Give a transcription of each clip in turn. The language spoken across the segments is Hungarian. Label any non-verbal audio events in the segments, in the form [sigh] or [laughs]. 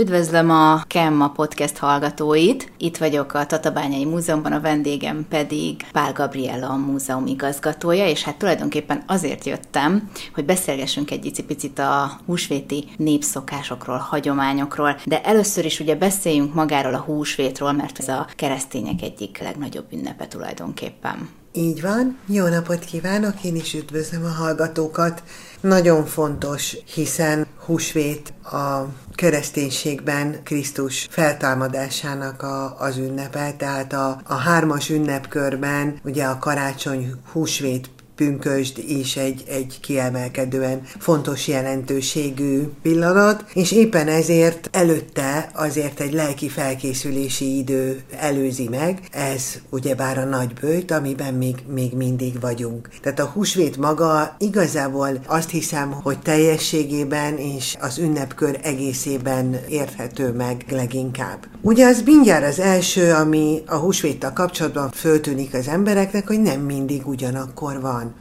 Üdvözlöm a Kemma podcast hallgatóit. Itt vagyok a Tatabányai Múzeumban, a vendégem pedig Pál Gabriella, a múzeum igazgatója, és hát tulajdonképpen azért jöttem, hogy beszélgessünk egy picit a húsvéti népszokásokról, hagyományokról, de először is ugye beszéljünk magáról a húsvétról, mert ez a keresztények egyik legnagyobb ünnepe tulajdonképpen. Így van, jó napot kívánok, én is üdvözlöm a hallgatókat. Nagyon fontos, hiszen húsvét a kereszténységben Krisztus feltámadásának a, az ünnepe, tehát a, a hármas ünnepkörben ugye a karácsony, húsvét, pünkösd is egy, egy kiemelkedően fontos jelentőségű pillanat, és éppen ezért előtte azért egy lelki felkészülési idő előzi meg, ez ugyebár a nagybőjt, amiben még, még mindig vagyunk. Tehát a húsvét maga igazából azt hiszem, hogy teljességében és az ünnepkör egészében érthető meg leginkább. Ugye az mindjárt az első, ami a húsvéttal kapcsolatban föltűnik az embereknek, hogy nem mindig ugyanakkor van.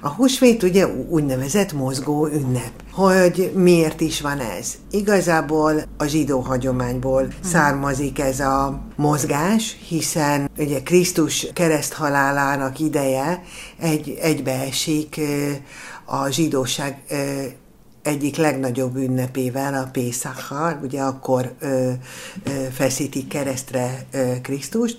A húsvét ugye úgynevezett mozgó ünnep. Hogy miért is van ez? Igazából a zsidó hagyományból származik ez a mozgás, hiszen ugye Krisztus kereszthalálának ideje egy, egybeesik a zsidóság egyik legnagyobb ünnepével, a Pészachal, ugye akkor ö, ö, feszítik keresztre ö, Krisztust.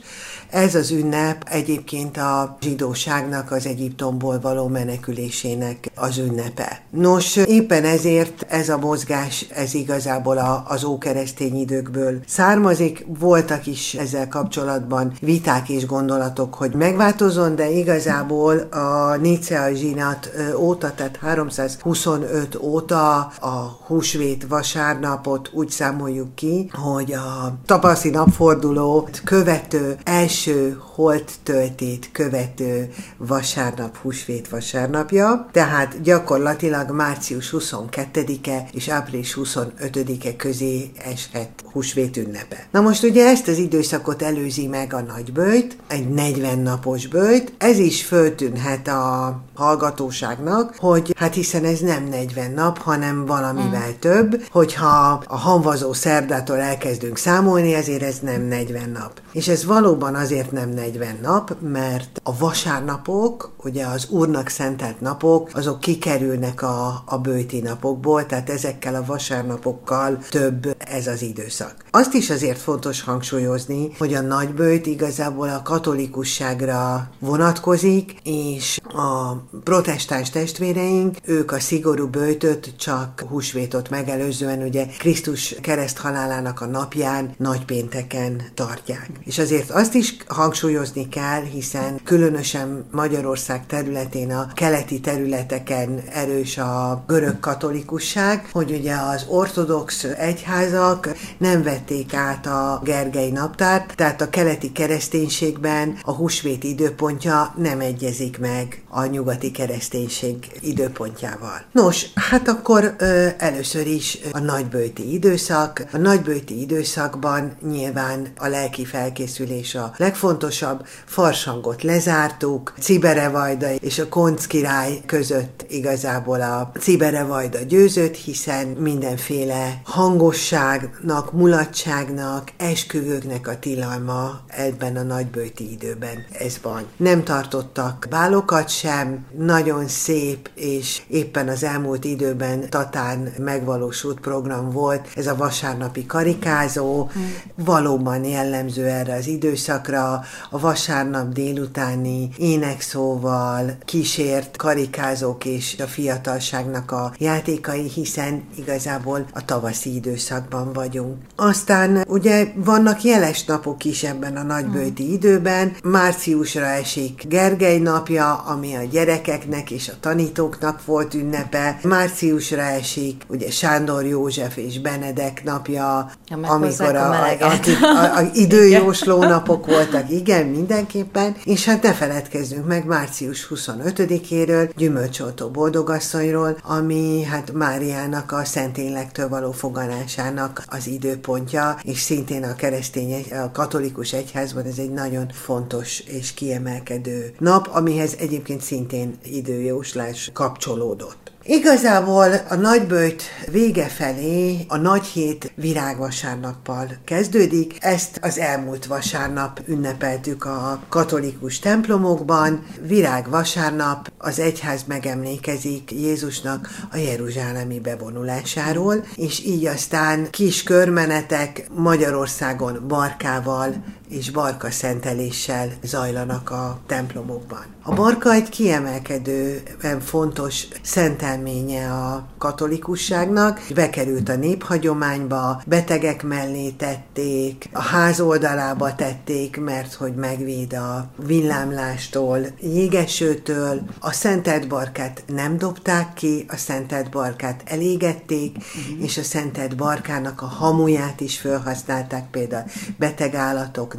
Ez az ünnep egyébként a zsidóságnak az Egyiptomból való menekülésének az ünnepe. Nos, éppen ezért ez a mozgás, ez igazából a, az ókeresztény időkből származik. Voltak is ezzel kapcsolatban viták és gondolatok, hogy megváltozon, de igazából a Nicea zsinat óta, tehát 325 óta óta a húsvét vasárnapot úgy számoljuk ki, hogy a tapaszi napforduló követő első holt töltét követő vasárnap húsvét vasárnapja, tehát gyakorlatilag március 22-e és április 25-e közé eshet húsvét ünnepe. Na most ugye ezt az időszakot előzi meg a nagybőjt, egy 40 napos bőjt, ez is föltűnhet a hallgatóságnak, hogy hát hiszen ez nem 40 nap, hanem valamivel mm. több, hogyha a hanvazó szerdától elkezdünk számolni, ezért ez nem 40 nap. És ez valóban azért nem 40 nap, mert a vasárnapok, ugye az úrnak szentelt napok, azok kikerülnek a, a bőti napokból, tehát ezekkel a vasárnapokkal több ez az időszak. Azt is azért fontos hangsúlyozni, hogy a nagybőjt igazából a katolikusságra vonatkozik, és a protestáns testvéreink, ők a szigorú bőjtöt csak húsvétot megelőzően, ugye Krisztus kereszt halálának a napján, nagypénteken tartják. És azért azt is hangsúlyozni kell, hiszen különösen Magyarország területén, a keleti területeken erős a görög katolikusság, hogy ugye az ortodox egyházak nem vették át a Gergely naptárt, tehát a keleti kereszténységben a húsvét időpontja nem egyezik meg a nyugati kereszténység időpontjával. Nos, hát akkor ö, először is a nagybőti időszak. A nagybőti időszakban nyilván a lelki felkészülés a legfontosabb. Farsangot lezártuk, Ciberevajda és a Konc király között igazából a Ciberevajda győzött, hiszen mindenféle hangosságnak, mulatságnak, esküvőknek a tilalma ebben a nagybőti időben ez van. Nem tartottak bálokat sem, nagyon szép, és éppen az elmúlt időben Tatán megvalósult program volt, ez a vasárnapi karikázó, hmm. valóban jellemző erre az időszakra, a vasárnap délutáni énekszóval kísért karikázók és a fiatalságnak a játékai, hiszen igazából a tavaszi időszakban vagyunk. Aztán ugye vannak jeles napok is ebben a nagybőti hmm. időben, márciusra esik Gergely napja, ami a gyerekeknek és a tanítóknak volt ünnepe, márciusra esik ugye Sándor József és Benedek napja, ja, amikor a, a, a, a, a [laughs] időjósló napok voltak, igen, mindenképpen, és hát ne feledkezzünk meg március 25-éről, Gyümölcsoltó boldogasszonyról, ami hát Máriának a Szentélyektől való foganásának az időpontja, és szintén a keresztény, a katolikus egyházban ez egy nagyon fontos és kiemelkedő nap, amihez egyébként szintén időjóslás kapcsolódott. Igazából a nagybőjt vége felé a nagy hét virágvasárnappal kezdődik. Ezt az elmúlt vasárnap ünnepeltük a katolikus templomokban. Virágvasárnap az egyház megemlékezik Jézusnak a jeruzsálemi bevonulásáról, és így aztán kis körmenetek Magyarországon barkával és barka szenteléssel zajlanak a templomokban. A barka egy kiemelkedően fontos szentelménye a katolikusságnak. Bekerült a néphagyományba, betegek mellé tették, a ház oldalába tették, mert hogy megvéd a villámlástól, jégesőtől. A szentelt barkát nem dobták ki, a szentelt barkát elégették, uh-huh. és a szentelt barkának a hamuját is felhasználták például beteg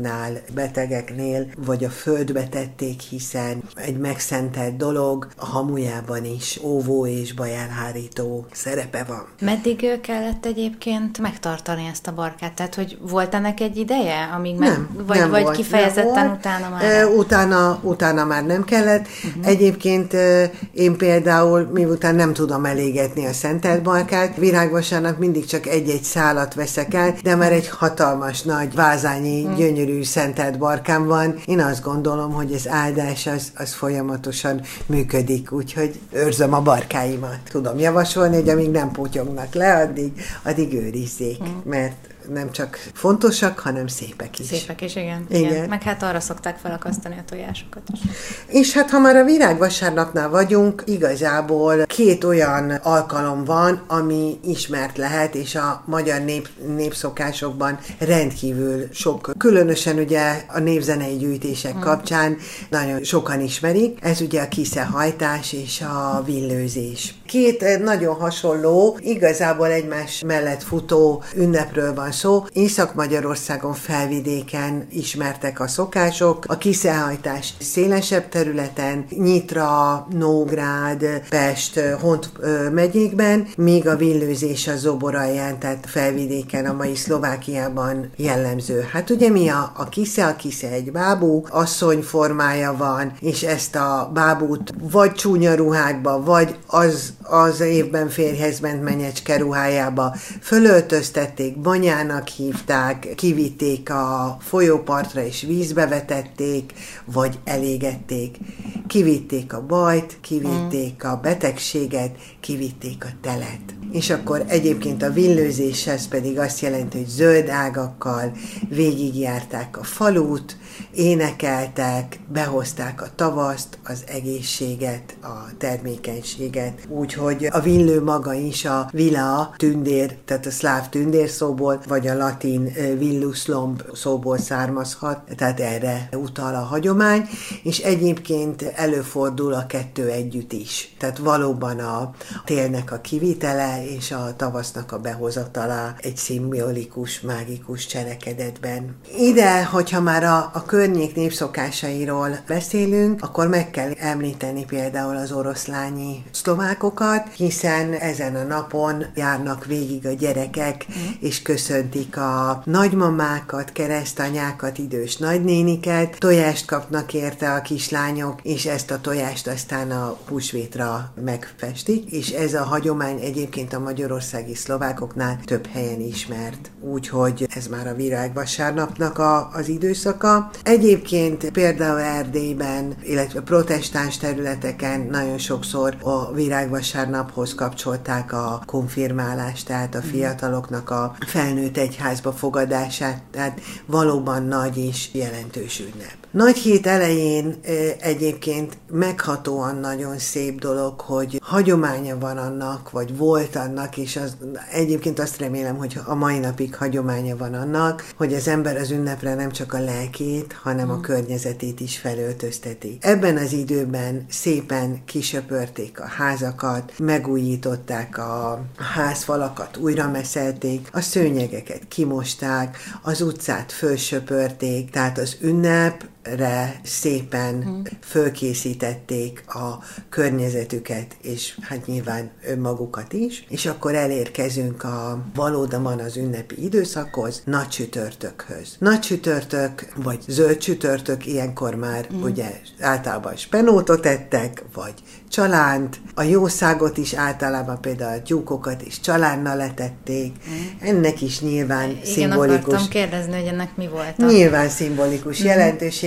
állatoknál, betegeknél, vagy a földbe tették, hiszen egy megszentelt dolog, a hamujában is óvó és bajelhárító szerepe van. Meddig kellett egyébként megtartani ezt a barkát? Tehát, hogy volt ennek egy ideje, amíg meg, nem, vagy, nem vagy volt, kifejezetten nem utána már? E, utána, utána már nem kellett. Uh-huh. Egyébként én például, miután nem tudom elégetni a szentelt barkát, virágvasárnap mindig csak egy-egy szálat veszek el, de már egy hatalmas nagy vázányi, uh-huh. gyönyörű szentelt barkám van. Én azt gondolom, hogy az áldás az, az folyamatosan működik, úgyhogy őrzöm a barkáimat. Tudom javasolni, hogy amíg nem potyognak le, addig, addig őrizzék, mm. mert nem csak fontosak, hanem szépek is. Szépek is, igen. igen. igen. Meg hát arra szokták felakasztani a tojásokat is. És hát ha már a virágvasárnapnál vagyunk, igazából két olyan alkalom van, ami ismert lehet, és a magyar nép, népszokásokban rendkívül sok, különösen ugye a népzenei gyűjtések hmm. kapcsán nagyon sokan ismerik. Ez ugye a kiszehajtás és a villőzés. Két nagyon hasonló, igazából egymás mellett futó ünnepről van szó. Észak-Magyarországon felvidéken ismertek a szokások, a kiszehajtás szélesebb területen, Nyitra, Nógrád, Pest, Hont megyékben, míg a villőzés a zoboralján, tehát felvidéken, a mai Szlovákiában jellemző. Hát ugye mi a, a kisze? A kisze egy bábú, asszony formája van, és ezt a bábút vagy csúnya ruhákba, vagy az, az évben férjhez ment menyecske ruhájába fölöltöztették, banyán Majának hívták, kivitték a folyópartra és vízbe vetették, vagy elégették. Kivitték a bajt, kivitték a betegséget, kivitték a telet. És akkor egyébként a villőzéshez pedig azt jelenti, hogy zöld ágakkal végigjárták a falut, énekeltek, behozták a tavaszt, az egészséget, a termékenységet. Úgyhogy a villő maga is a vila tündér, tehát a szláv tündér szóból, vagy a latin villuslomb szóból származhat, tehát erre utal a hagyomány, és egyébként előfordul a kettő együtt is. Tehát valóban a télnek a kivitele és a tavasznak a behozatala egy szimbolikus, mágikus cselekedetben. Ide, hogyha már a, a környék népszokásairól beszélünk, akkor meg kell említeni például az oroszlányi szlovákokat, hiszen ezen a napon járnak végig a gyerekek, mm. és köszöntik a nagymamákat, keresztanyákat, idős nagynéniket, tojást kapnak érte a kislányok, és ezt a tojást aztán a húsvétra megfestik, és ez a hagyomány egyébként a magyarországi szlovákoknál több helyen ismert. Úgyhogy ez már a virágvasárnapnak a, az időszaka. Egyébként például Erdélyben, illetve protestáns területeken nagyon sokszor a virágvasárnaphoz kapcsolták a konfirmálást, tehát a mhm. fiataloknak a felnőtt egyházba fogadását, tehát valóban nagy és jelentős ünnep. Nagy hét elején egyébként meghatóan nagyon szép dolog, hogy hagyománya van annak, vagy volt annak, és az, egyébként azt remélem, hogy a mai napig hagyománya van annak, hogy az ember az ünnepre nem csak a lelkét, hanem a mm. környezetét is felöltözteti. Ebben az időben szépen kisöpörték a házakat, megújították a házfalakat, újra meszelték, a szőnyegeket kimosták, az utcát fölsöpörték, tehát az ünnep re szépen hmm. fölkészítették a környezetüket, és hát nyilván önmagukat is, és akkor elérkezünk a valóban az ünnepi időszakhoz, nagy csütörtökhöz. Nagy csütörtök, vagy zöld csütörtök, ilyenkor már hmm. ugye általában spenótot ettek, vagy csalánt, a jószágot is általában például a tyúkokat is csalánnal letették. Mm. Ennek is nyilván Igen, szimbolikus. akartam kérdezni, hogy ennek mi volt. A... Nyilván szimbolikus mm.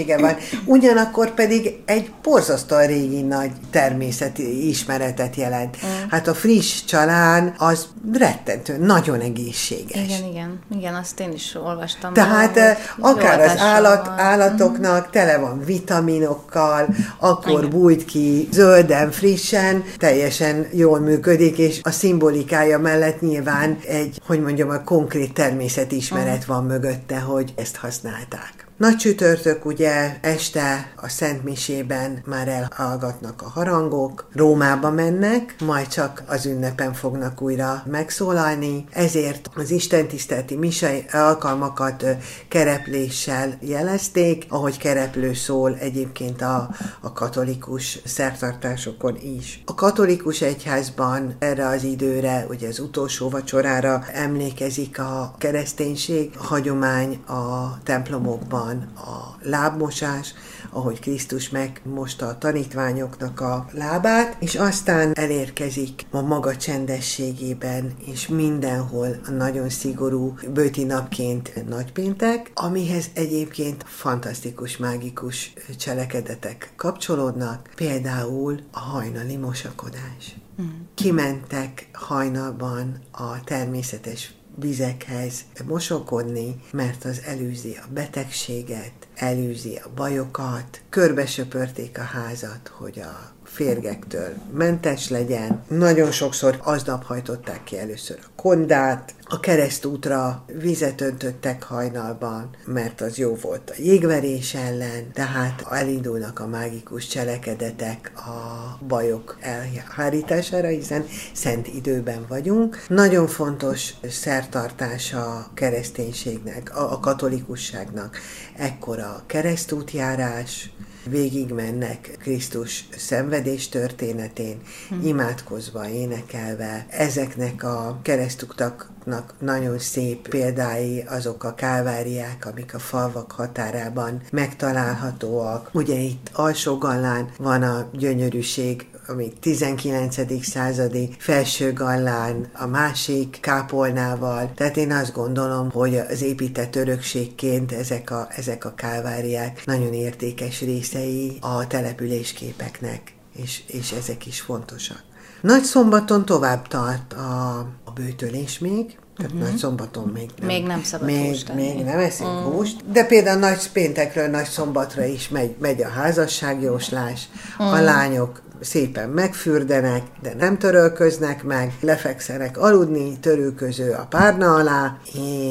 Jelentősége van. Ugyanakkor pedig egy borzasztóan régi nagy természeti ismeretet jelent. Mm. Hát a friss csalán az rettentő, nagyon egészséges. Igen, igen. Igen, azt én is olvastam. Tehát már, akár az állat, állatoknak mm. tele van vitaminokkal, akkor igen. bújt ki zölden, frissen, teljesen jól működik, és a szimbolikája mellett nyilván egy, hogy mondjam, a konkrét természetismeret van mögötte, hogy ezt használták. Nagy csütörtök ugye este a Szent Misében már elhallgatnak a harangok, Rómába mennek, majd csak az ünnepen fognak újra megszólalni, ezért az istentiszteleti misai alkalmakat kerepléssel jelezték, ahogy kereplő szól egyébként a, a katolikus szertartásokon is. A katolikus egyházban erre az időre, ugye az utolsó vacsorára emlékezik a kereszténység, a hagyomány a templomokban van a lábmosás, ahogy Krisztus megmosta a tanítványoknak a lábát, és aztán elérkezik a maga csendességében, és mindenhol a nagyon szigorú bőti napként nagypéntek, amihez egyébként fantasztikus, mágikus cselekedetek kapcsolódnak, például a hajnali mosakodás. Mm. Kimentek hajnalban a természetes vizekhez mosokodni, mert az előzi a betegséget, előzi a bajokat, körbesöpörték a házat, hogy a férgektől mentes legyen. Nagyon sokszor aznap hajtották ki először a kondát, a keresztútra vizet öntöttek hajnalban, mert az jó volt a jégverés ellen, tehát elindulnak a mágikus cselekedetek a bajok elhárítására, hiszen szent időben vagyunk. Nagyon fontos szertartása a kereszténységnek, a, a katolikusságnak. Ekkora keresztútjárás, végigmennek Krisztus szenvedés történetén, hmm. imádkozva, énekelve. Ezeknek a keresztuktaknak nagyon szép példái azok a káváriák, amik a falvak határában megtalálhatóak. Ugye itt alsó gallán van a gyönyörűség, ami 19. századi felső gallán, a másik kápolnával. Tehát én azt gondolom, hogy az épített örökségként ezek a, ezek a káváriák nagyon értékes részei a településképeknek, és, és ezek is fontosak. Nagy szombaton tovább tart a, a bőtölés még, tehát uh-huh. nagy szombaton még nem. Még nem szabad még, húst Még nem eszünk uh-huh. húst. De például nagy péntekről nagy szombatra is megy, megy a házasságjóslás. Uh-huh. A lányok szépen megfürdenek, de nem törölköznek meg, lefekszenek aludni, törülköző a párna alá,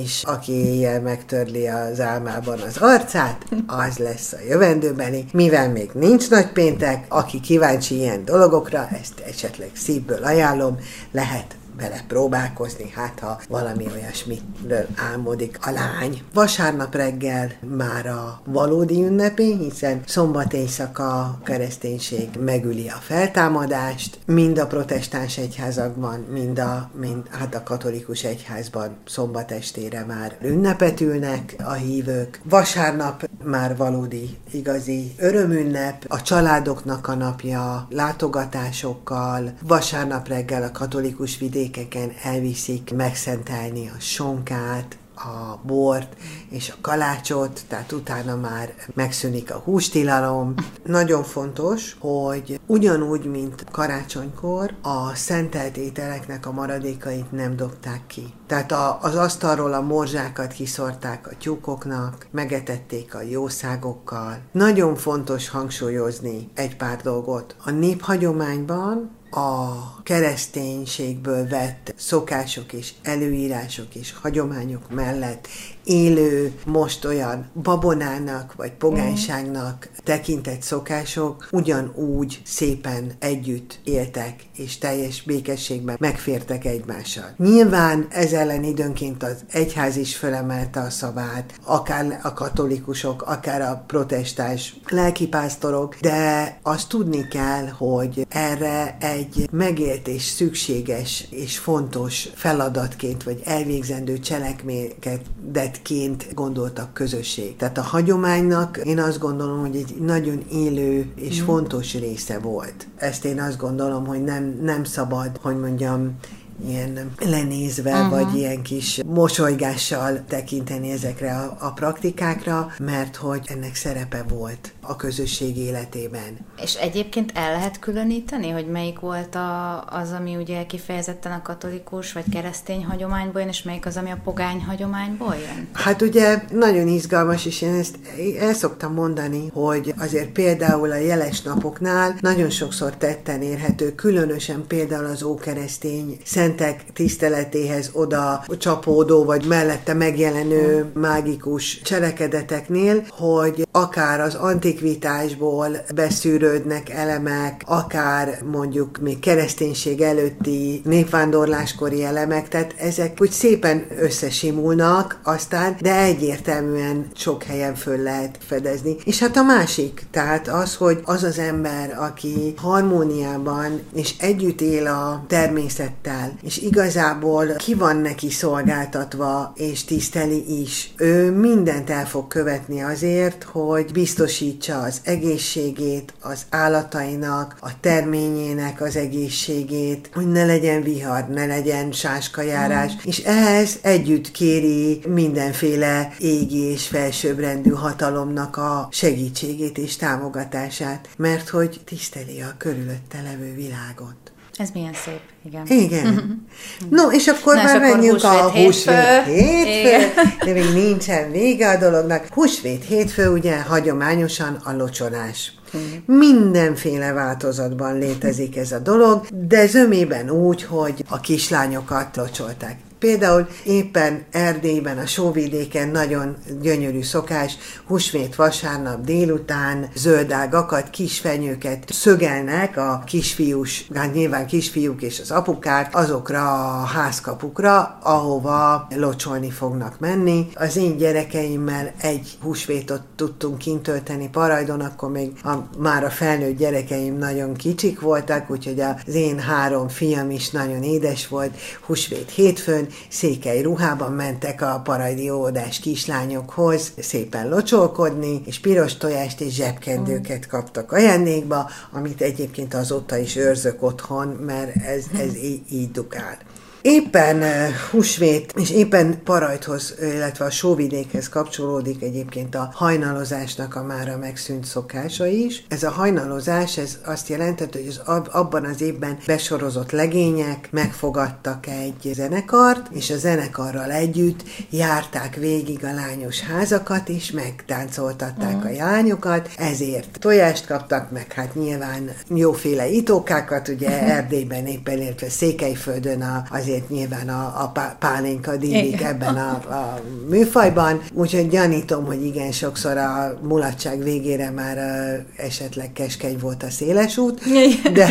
és aki éjjel megtörli az álmában az arcát, az lesz a jövendőbeni. Mivel még nincs nagy péntek, aki kíváncsi ilyen dologokra, ezt esetleg szívből ajánlom, lehet vele próbálkozni, hát ha valami olyasmitről álmodik a lány. Vasárnap reggel már a valódi ünnepé, hiszen szombat éjszaka a kereszténység megüli a feltámadást, mind a protestáns egyházakban, mind a, mind, hát a katolikus egyházban szombat estére már ünnepet ülnek a hívők. Vasárnap már valódi, igazi örömünnep, a családoknak a napja, látogatásokkal, vasárnap reggel a katolikus vidék vidékeken elviszik megszentelni a sonkát, a bort és a kalácsot, tehát utána már megszűnik a hústilalom. Nagyon fontos, hogy ugyanúgy, mint karácsonykor, a szentelt ételeknek a maradékait nem dobták ki. Tehát a, az asztalról a morzsákat kiszorták a tyúkoknak, megetették a jószágokkal. Nagyon fontos hangsúlyozni egy pár dolgot. A néphagyományban a kereszténységből vett szokások és előírások és hagyományok mellett élő, most olyan babonának vagy pogányságnak tekintett szokások ugyanúgy szépen együtt éltek, és teljes békességben megfértek egymással. Nyilván ez ellen időnként az egyház is fölemelte a szavát, akár a katolikusok, akár a protestáns lelkipásztorok, de azt tudni kell, hogy erre egy megélt és szükséges és fontos feladatként, vagy elvégzendő cselekményként gondoltak közösség. Tehát a hagyománynak én azt gondolom, hogy egy nagyon élő és mm. fontos része volt. Ezt én azt gondolom, hogy nem, nem szabad, hogy mondjam, ilyen lenézve, uh-huh. vagy ilyen kis mosolygással tekinteni ezekre a, a praktikákra, mert hogy ennek szerepe volt a közösség életében. És egyébként el lehet különíteni, hogy melyik volt a, az, ami ugye kifejezetten a katolikus vagy keresztény hagyományból jön, és melyik az, ami a pogány hagyományból jön? Hát ugye nagyon izgalmas, és én ezt el szoktam mondani, hogy azért például a jeles napoknál nagyon sokszor tetten érhető, különösen például az ókeresztény szentek tiszteletéhez oda csapódó, vagy mellette megjelenő mágikus cselekedeteknél, hogy akár az antik antikvitásból beszűrődnek elemek, akár mondjuk még kereszténység előtti népvándorláskori elemek, tehát ezek úgy szépen összesimulnak aztán, de egyértelműen sok helyen föl lehet fedezni. És hát a másik, tehát az, hogy az az ember, aki harmóniában és együtt él a természettel, és igazából ki van neki szolgáltatva, és tiszteli is, ő mindent el fog követni azért, hogy biztosítsa biztosítsa az egészségét, az állatainak, a terményének az egészségét, hogy ne legyen vihar, ne legyen sáskajárás, mm. és ehhez együtt kéri mindenféle égi és felsőbbrendű hatalomnak a segítségét és támogatását, mert hogy tiszteli a körülötte levő világot. Ez milyen szép, igen. Igen. [laughs] no, és akkor Na, már menjünk a húsvét hétfő, de még nincsen vége a dolognak. Húsvét hétfő ugye hagyományosan a locsolás. Mindenféle változatban létezik ez a dolog, de zömében úgy, hogy a kislányokat locsolták. Például éppen Erdélyben, a sóvidéken nagyon gyönyörű szokás, húsvét vasárnap délután zöldágakat, kisfenyőket szögelnek a kisfiús, hát nyilván kisfiúk és az apukák azokra a házkapukra, ahova locsolni fognak menni. Az én gyerekeimmel egy húsvétot tudtunk kintölteni Parajdon, akkor még a, már a felnőtt gyerekeim nagyon kicsik voltak, úgyhogy az én három fiam is nagyon édes volt. Húsvét hétfőn székely ruhában mentek a parajdi óvodás kislányokhoz szépen locsolkodni, és piros tojást és zsebkendőket kaptak ajándékba, amit egyébként azóta is őrzök otthon, mert ez, ez így, így dukál. Éppen húsvét, és éppen Parajthoz, illetve a sóvidékhez kapcsolódik egyébként a hajnalozásnak a mára megszűnt szokása is. Ez a hajnalozás, ez azt jelentett, hogy az abban az évben besorozott legények megfogadtak egy zenekart, és a zenekarral együtt járták végig a lányos házakat, és megtáncoltatták mm. a lányokat, ezért tojást kaptak, meg hát nyilván jóféle itókákat, ugye [laughs] Erdélyben éppen, illetve Székelyföldön a, azért azért nyilván a, a pálinka dílik ebben a, a műfajban, úgyhogy gyanítom, hogy igen, sokszor a mulatság végére már a, esetleg keskeny volt a széles út, de,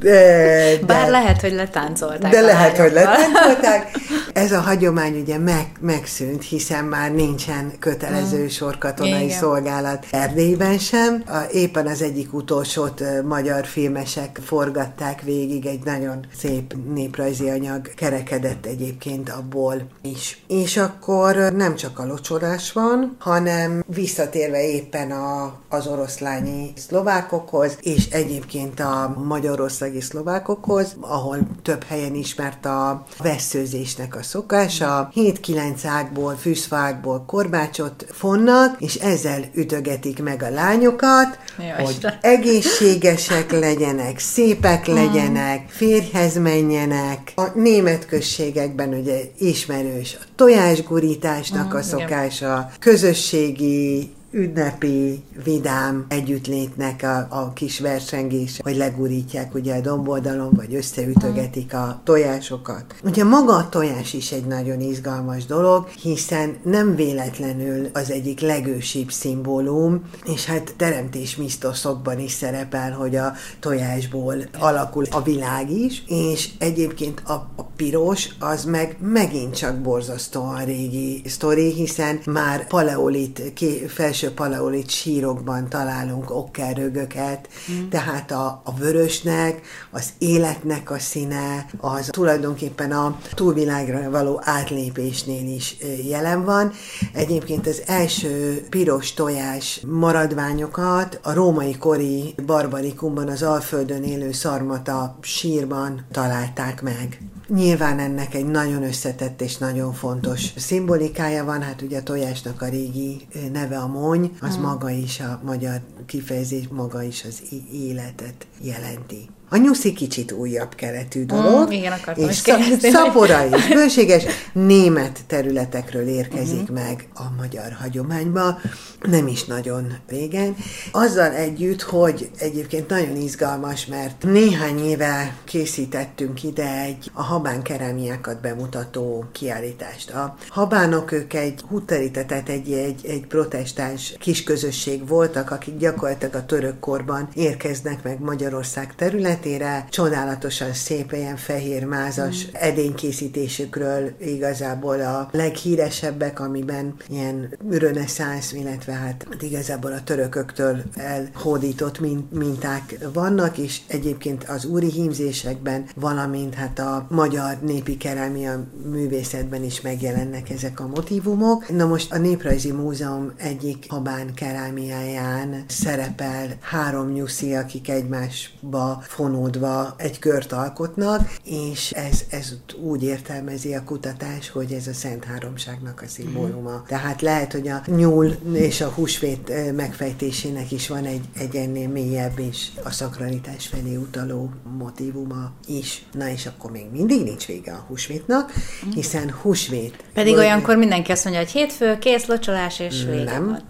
de, Bár lehet, hogy letáncolták. De lehet, hogy letáncolták. Ez a hagyomány ugye meg, megszűnt, hiszen már nincsen kötelező mm. sorkatonai Igen. szolgálat Erdélyben sem. A, éppen az egyik utolsót magyar filmesek forgatták végig, egy nagyon szép néprajzi anyag kerekedett egyébként abból is. És akkor nem csak a locsolás van, hanem visszatérve éppen a, az oroszlányi szlovákokhoz, és egyébként a Magyarország magyarországi szlovákokhoz, ahol több helyen ismert a veszőzésnek a szokása. 7-9 ágból, fűszfákból korbácsot fonnak, és ezzel ütögetik meg a lányokat, Jaj, hogy Isten. egészségesek [laughs] legyenek, szépek legyenek, férjhez menjenek. A német községekben ugye ismerős a tojásgurításnak a szokása, közösségi ünnepi, vidám együttlétnek a, a kis versengés, hogy legurítják ugye a domboldalon, vagy összeütögetik a tojásokat. Ugye maga a tojás is egy nagyon izgalmas dolog, hiszen nem véletlenül az egyik legősibb szimbólum, és hát teremtés misztoszokban is szerepel, hogy a tojásból alakul a világ is, és egyébként a, a piros az meg megint csak borzasztóan régi sztori, hiszen már paleolit, ké, felső paleolit sírokban találunk okkerrögöket, mm. tehát a, a vörösnek, az életnek a színe, az tulajdonképpen a túlvilágra való átlépésnél is jelen van. Egyébként az első piros tojás maradványokat a római kori barbarikumban, az Alföldön élő szarmata sírban találták meg. Nyilván ennek egy nagyon összetett és nagyon fontos szimbolikája van, hát ugye a tojásnak a régi neve a mony, az hmm. maga is a magyar kifejezés, maga is az életet jelenti. A nyuszi kicsit újabb keretű dolog. Mm, igen, akartam és is szapora is [laughs] bőséges. Német területekről érkezik uh-huh. meg a magyar hagyományba, nem is nagyon régen. Azzal együtt, hogy egyébként nagyon izgalmas, mert néhány éve készítettünk ide egy a habán kerámiákat bemutató kiállítást. A habánok ők egy hútterítetett, egy, egy, egy protestáns kisközösség voltak, akik gyakorlatilag a török korban érkeznek meg Magyarország területén, területére, csodálatosan szép ilyen fehér mázas mm. edénykészítésükről igazából a leghíresebbek, amiben ilyen reneszánsz, illetve hát igazából a törököktől elhódított minták vannak, és egyébként az úri hímzésekben, valamint hát a magyar népi kerámia művészetben is megjelennek ezek a motivumok. Na most a Néprajzi Múzeum egyik habán kerámiáján szerepel három nyuszi, akik egymásba fonódva egy kört alkotnak, és ez, ez úgy értelmezi a kutatás, hogy ez a Szent Háromságnak a szimbóluma. Mm. Tehát lehet, hogy a nyúl és a húsvét megfejtésének is van egy, egy ennél mélyebb és a szakralitás felé utaló motivuma is. Na és akkor még mindig nincs vége a húsvétnak, mhm. hiszen húsvét. Pedig olyankor mindenki azt mondja, hogy hétfő, kész, locsolás és vége Nem. van.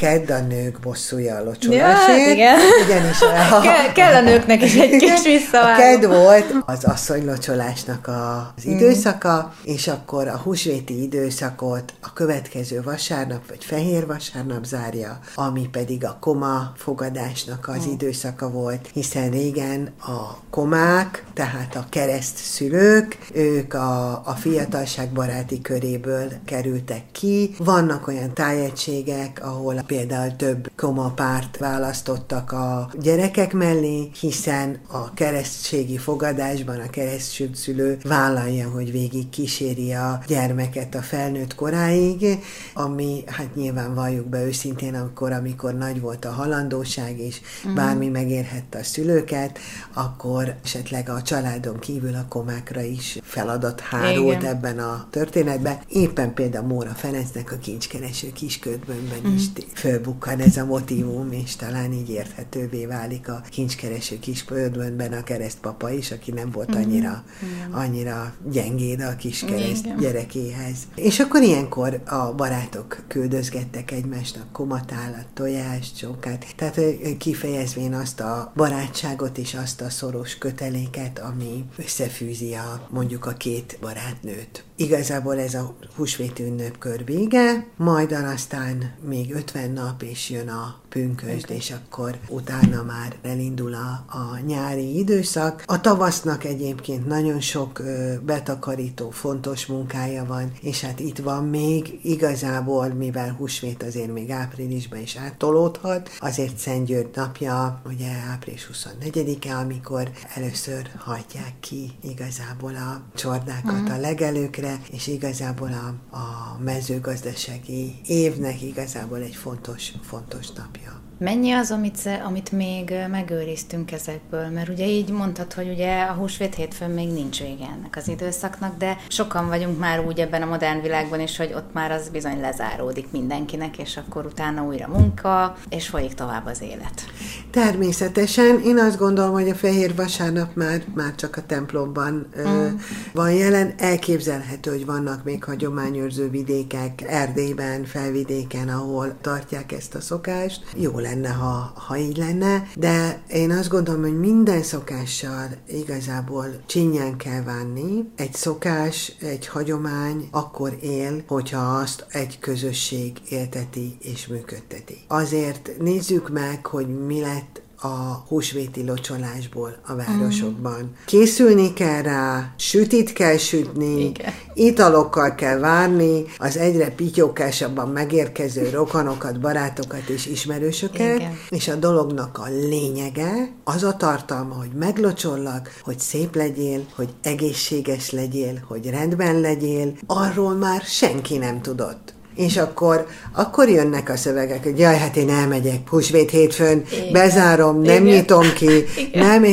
Kedd a nők bosszúja a locsolásért. Ja, igen. Ugyanis a, kell, kell a [laughs] nőknek is egy kis visszavágó. A kedd volt az asszonylocsolásnak az mm. időszaka, és akkor a húsvéti időszakot a következő vasárnap, vagy fehér vasárnap zárja, ami pedig a koma fogadásnak az mm. időszaka volt, hiszen régen a komák, tehát a kereszt szülők, ők a, a fiatalság baráti köréből kerültek ki. Vannak olyan tájegységek, ahol például több koma párt választottak a gyerekek mellé, hiszen a keresztségi fogadásban a keresztszülő vállalja, hogy végig kíséri a gyermeket a felnőtt koráig, ami hát nyilván valljuk be őszintén, akkor, amikor nagy volt a halandóság, és mm. bármi megérhette a szülőket, akkor esetleg a családon kívül a komákra is feladat hárult Igen. ebben a történetben. Éppen például Móra Ferencnek a kincskereső kisködbönben mm. is fölbukkan ez a motivum, és talán így érthetővé válik a kincskereső kispöldönben a keresztpapa is, aki nem volt mhm. annyira, annyira gyengéd a kiskereszt Igen. gyerekéhez. És akkor ilyenkor a barátok küldözgettek egymásnak komatálat, tojást, csókát, tehát kifejezvén azt a barátságot és azt a szoros köteléket, ami összefűzi a, mondjuk a két barátnőt. Igazából ez a húsvéti ünnepkör vége, majd aztán még 50 nap, és jön a pünkösd, és akkor utána már elindul a, a nyári időszak. A tavasznak egyébként nagyon sok betakarító, fontos munkája van, és hát itt van még igazából, mivel húsvét azért még áprilisban is áttolódhat, azért Szent György napja, ugye április 24-e, amikor először hajtják ki igazából a csordákat mm. a legelőkre, és igazából a, a mezőgazdasági évnek igazából egy fontos, fontos napja. Columbia. Mennyi az, amit, amit még megőriztünk ezekből? Mert ugye így mondtad, hogy ugye a húsvét hétfőn még nincs vége ennek az időszaknak, de sokan vagyunk már úgy ebben a modern világban is, hogy ott már az bizony lezáródik mindenkinek, és akkor utána újra munka, és folyik tovább az élet. Természetesen. Én azt gondolom, hogy a Fehér Vasárnap már, már csak a templomban mm. ö, van jelen. Elképzelhető, hogy vannak még hagyományőrző vidékek, Erdélyben, felvidéken, ahol tartják ezt a szokást. Jó lenne, ha, ha így lenne, de én azt gondolom, hogy minden szokással igazából csinyán kell vánni. Egy szokás, egy hagyomány akkor él, hogyha azt egy közösség élteti és működteti. Azért nézzük meg, hogy mi lett a húsvéti locsolásból a városokban. Mm. Készülni kell rá, sütit kell sütni, Igen. italokkal kell várni, az egyre pityókásabban megérkező rokonokat, barátokat és ismerősöket, Igen. és a dolognak a lényege az a tartalma, hogy meglocsollak, hogy szép legyél, hogy egészséges legyél, hogy rendben legyél, arról már senki nem tudott és akkor, akkor jönnek a szövegek, hogy jaj, hát én elmegyek húsvét hétfőn, Igen. bezárom, nem Igen. nyitom ki, [laughs] Igen. nem,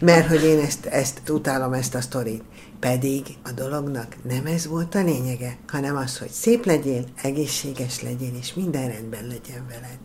mert hogy én ezt, ezt utálom, ezt a sztorit. Pedig a dolognak nem ez volt a lényege, hanem az, hogy szép legyél, egészséges legyél, és minden rendben legyen veled.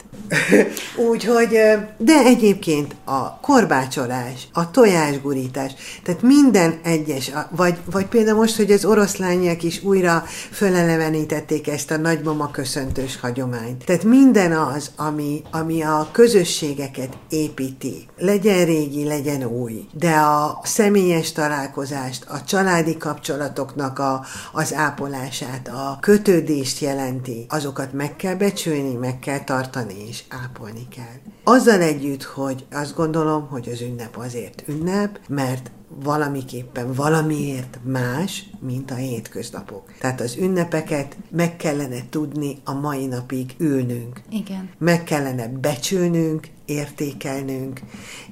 [laughs] Úgyhogy, de egyébként a korbácsolás, a tojásgurítás, tehát minden egyes, vagy, vagy például most, hogy az oroszlányok is újra fölelevenítették ezt a nagymama köszöntős hagyományt. Tehát minden az, ami, ami a közösségeket építi, legyen régi, legyen új, de a személyes találkozást, a család családi kapcsolatoknak a, az ápolását, a kötődést jelenti, azokat meg kell becsülni, meg kell tartani, és ápolni kell. Azzal együtt, hogy azt gondolom, hogy az ünnep azért ünnep, mert valamiképpen valamiért más, mint a hétköznapok. Tehát az ünnepeket meg kellene tudni a mai napig ülnünk. Igen. Meg kellene becsülnünk, értékelnünk,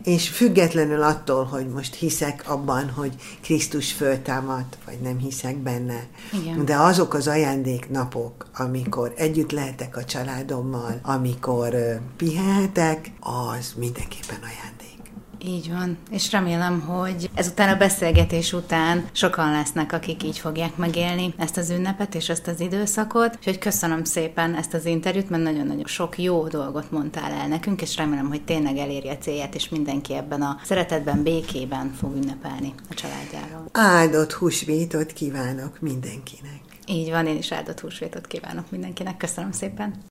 és függetlenül attól, hogy most hiszek abban, hogy Krisztus föltámadt, vagy nem hiszek benne, Igen. de azok az ajándéknapok, amikor együtt lehetek a családommal, amikor pihenhetek, az mindenképpen ajándék. Így van, és remélem, hogy ezután a beszélgetés után sokan lesznek, akik így fogják megélni ezt az ünnepet és ezt az időszakot. Úgyhogy köszönöm szépen ezt az interjút, mert nagyon-nagyon sok jó dolgot mondtál el nekünk, és remélem, hogy tényleg eléri a célját, és mindenki ebben a szeretetben, békében fog ünnepelni a családjáról. Áldott húsvétot kívánok mindenkinek! Így van, én is áldott húsvétot kívánok mindenkinek. Köszönöm szépen!